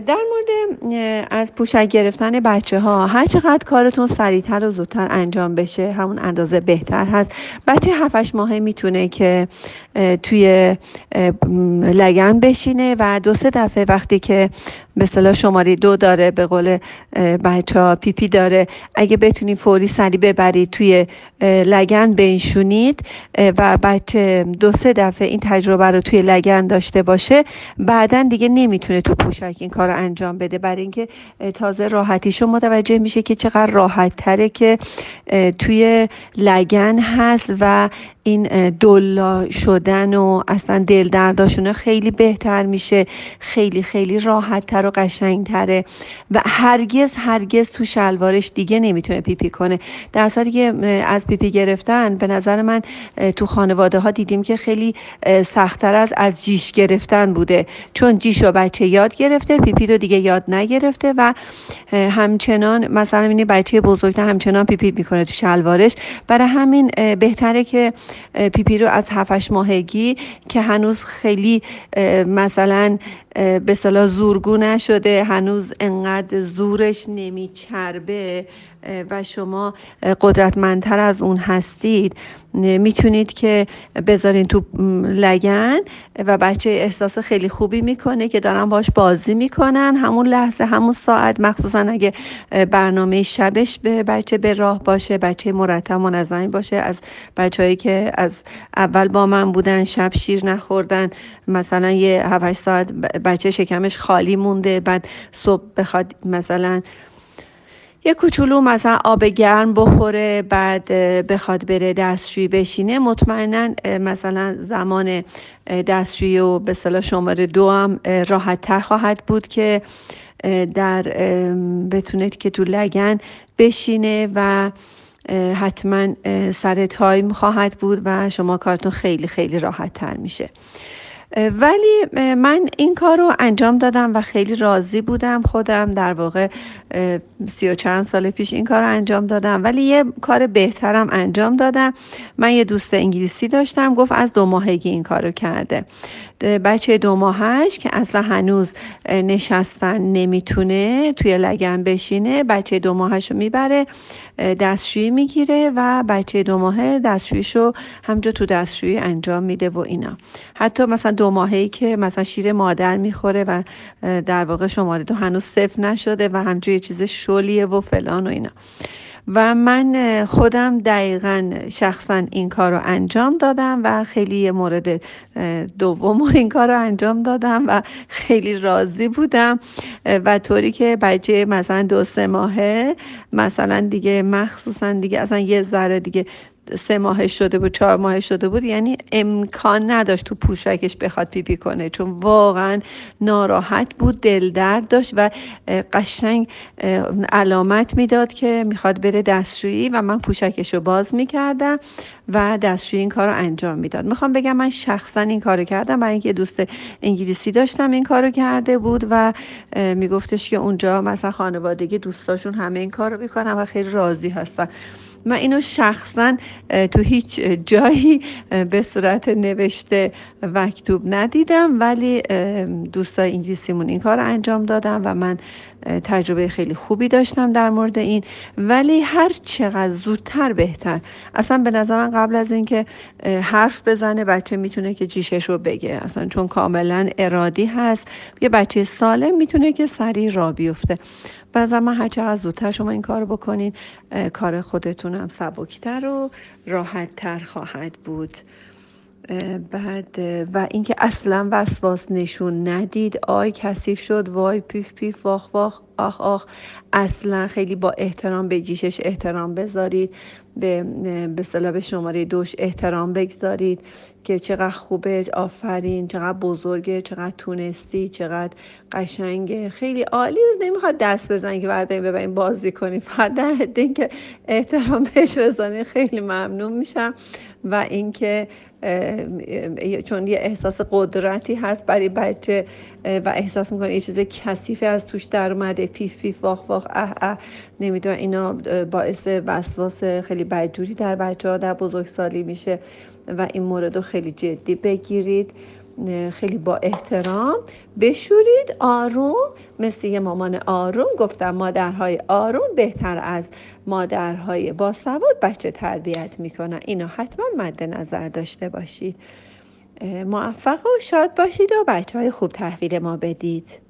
در مورد از پوشک گرفتن بچه ها هر چقدر کارتون سریعتر و زودتر انجام بشه همون اندازه بهتر هست. بچه 7 ماهه می‌تونه که توی لگن بشینه و دو سه دفعه وقتی که به صلاح شماره دو داره به قول بچه ها پیپی داره. اگه بتونید فوری سری ببرید توی لگن بنشونید و بچه دو سه دفعه این تجربه رو توی لگن داشته باشه. بعدا دیگه نمی‌تونه تو پوشک این کار رو انجام بده. برای اینکه تازه راحتیشو متوجه میشه که چقدر راحت تره که توی لگن هست و این دلا شدن و اصلا دل درداشونه خیلی بهتر میشه خیلی خیلی راحت تر و قشنگ تره و هرگز هرگز تو شلوارش دیگه نمی‌تونه پیپی کنه. در حالی که از پیپی گرفتن به نظر من تو خانواده ها دیدیم که خیلی سختتر از از جیش گرفتن بوده. چون جیش رو بچه یاد گرفته پیپی رو دیگه یاد نگرفته و همچنان مثلا این بچه بزرگتر همچنان پیپی می‌کنه تو شلوارش. برای همین بهتره که پیپی رو از هفتش ماهگی که هنوز خیلی مثلا به اصطلاح زورگو نشده هنوز انقدر زورش نمیچربه و شما قدرتمندتر از اون هستید. می‌تونید که بذارین تو لگن و بچه احساس خیلی خوبی می‌کنه که دارن باش بازی می‌کنن. همون لحظه همون ساعت مخصوصا اگه برنامه شبش به بچه به راه باشه بچه مرتب منظمی باشه. از بچههایی که از اول با من بودن شب شیر نخوردن مثلا یه 7 ساعت بچه شکمش خالی مونده بعد صبح بخواد مثلا یه کوچولو مثلا آب گرم بخوره بعد بخواد بره دستشویی بشینه. مطمئنا مثلا زمان دستشویی و به صلاح شماره دو هم راحت تر خواهد بود که در بتونید که تو لگن بشینه و حتما سر تایم خواهد بود و شما کارتون خیلی خیلی راحت تر میشه. ولی من این کار رو انجام دادم و خیلی راضی بودم خودم. در واقع سی و چند سال پیش این کار رو انجام دادم. ولی یه کار بهترم انجام دادم. من یه دوست انگلیسی داشتم. گفت از دو ماهگی این کار رو کرده. بچه دو ماهش که اصلا هنوز نشستن نمی‌تونه توی لگن بشینه بچه دو ماهش رو می‌بره دستشویی می‌گیره و بچه دو ماهه دستشویشو همجا تو دستشویی انجام میده و اینا. حتی مثلا دو ماهی که مثلا شیر مادر می‌خوره و در واقع شماره دو هنوز صفر نشده و همجور یه چیز شلیه و فلان و اینا. و من خودم دقیقا شخصا این کار رو انجام دادم و خیلی مورد دوم این کار رو انجام دادم و خیلی راضی بودم. و طوری که بچه مثلا دو سه ماهه مثلا دیگه مخصوصا دیگه اصلا یه ذره دیگه سه ماه شده بود چهار ماه شده بود یعنی امکان نداشت تو پوشکش بخواد پیپی پی کنه. چون واقعا ناراحت بود دل درد داشت و قشنگ علامت می‌داد که می‌خواد بره دستشویی و من پوشکش رو باز می‌کردم و دستشویی این کار رو انجام می‌داد. می‌خوام بگم من شخصا این کارو کردم. برای اینکه دوست انگلیسی داشتم این کارو کرده بود و میگفتش که اونجا مثلا خانوادگی دوستاشون همه این کار رو می‌کنن و خیلی راضی هستن. من اینو شخصا تو هیچ جایی به صورت نوشته مکتوب ندیدم ولی دوستای انگلیسیمون این کار انجام دادم و من تجربه خیلی خوبی داشتم در مورد این ولی هر چقدر زودتر بهتر. اصلا به نظر من قبل از اینکه حرف بزنه بچه می‌تونه که جیشش رو بگه. اصلا چون کاملا ارادی هست. یه بچه سالم می‌تونه که سریع را بیفته. بعضا من هر چقدر زودتر شما این کار بکنین کار خودتونم سبکتر و راحتتر خواهد بود. بعد و اینکه اصلا وسواس نشون ندید آی کثیف شد وای پیف پیف واخ واخ آخ آخ. اصلا خیلی با احترام به جیشش احترام بذارید به به به شماره دوش احترام بگذارید که چقدر خوبه آفرین چقدر بزرگه چقدر تونستی چقدر قشنگه. خیلی عالی نمی‌خواد دست بزنید که برداریم ببریم بازی کنیم. فقط در که احترام بهش بزنید خیلی ممنون میشم. و اینکه چون یه احساس قدرتی هست برای بچه و احساس می‌کنه یه چیز کثیفی از توش در اومده پیف پیف واخ واخ اه اه. نمی‌دونم اینا باعث وسواس خیلی بدجوری در بچه ها در بزرگسالی میشه و این مورد رو خیلی جدی بگیرید. خیلی با احترام بشورید. آروم مثل یه مامان آروم گفتم مادرهای آروم بهتر از مادرهای باسواد بچه تربیت می‌کنن. اینو حتما مد نظر داشته باشید. موفق و شاد باشید و بچه های خوب تحویل ما بدید.